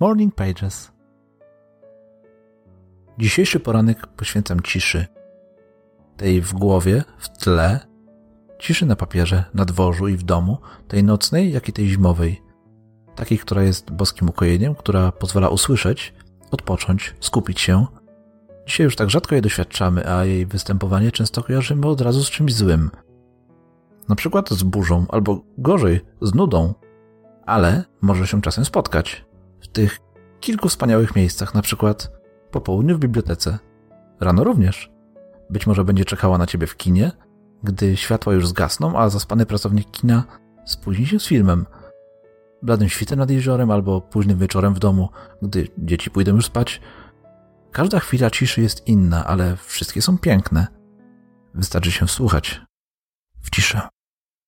Morning Pages. Dzisiejszy poranek poświęcam ciszy. Tej w głowie, w tle, ciszy na papierze, na dworzu i w domu, tej nocnej, jak i tej zimowej. Takiej, która jest boskim ukojeniem, która pozwala usłyszeć, odpocząć, skupić się. Dzisiaj już tak rzadko jej doświadczamy, a jej występowanie często kojarzymy od razu z czymś złym. Na przykład z burzą, albo gorzej, z nudą. Ale może się czasem spotkać w tych kilku wspaniałych miejscach, na przykład po południu w bibliotece, rano również. Być może będzie czekała na ciebie w kinie, gdy światła już zgasną, a zaspany pracownik kina spóźni się z filmem. Bladym świtem nad jeziorem albo późnym wieczorem w domu, gdy dzieci pójdą już spać. Każda chwila ciszy jest inna, ale wszystkie są piękne. Wystarczy się słuchać w ciszę.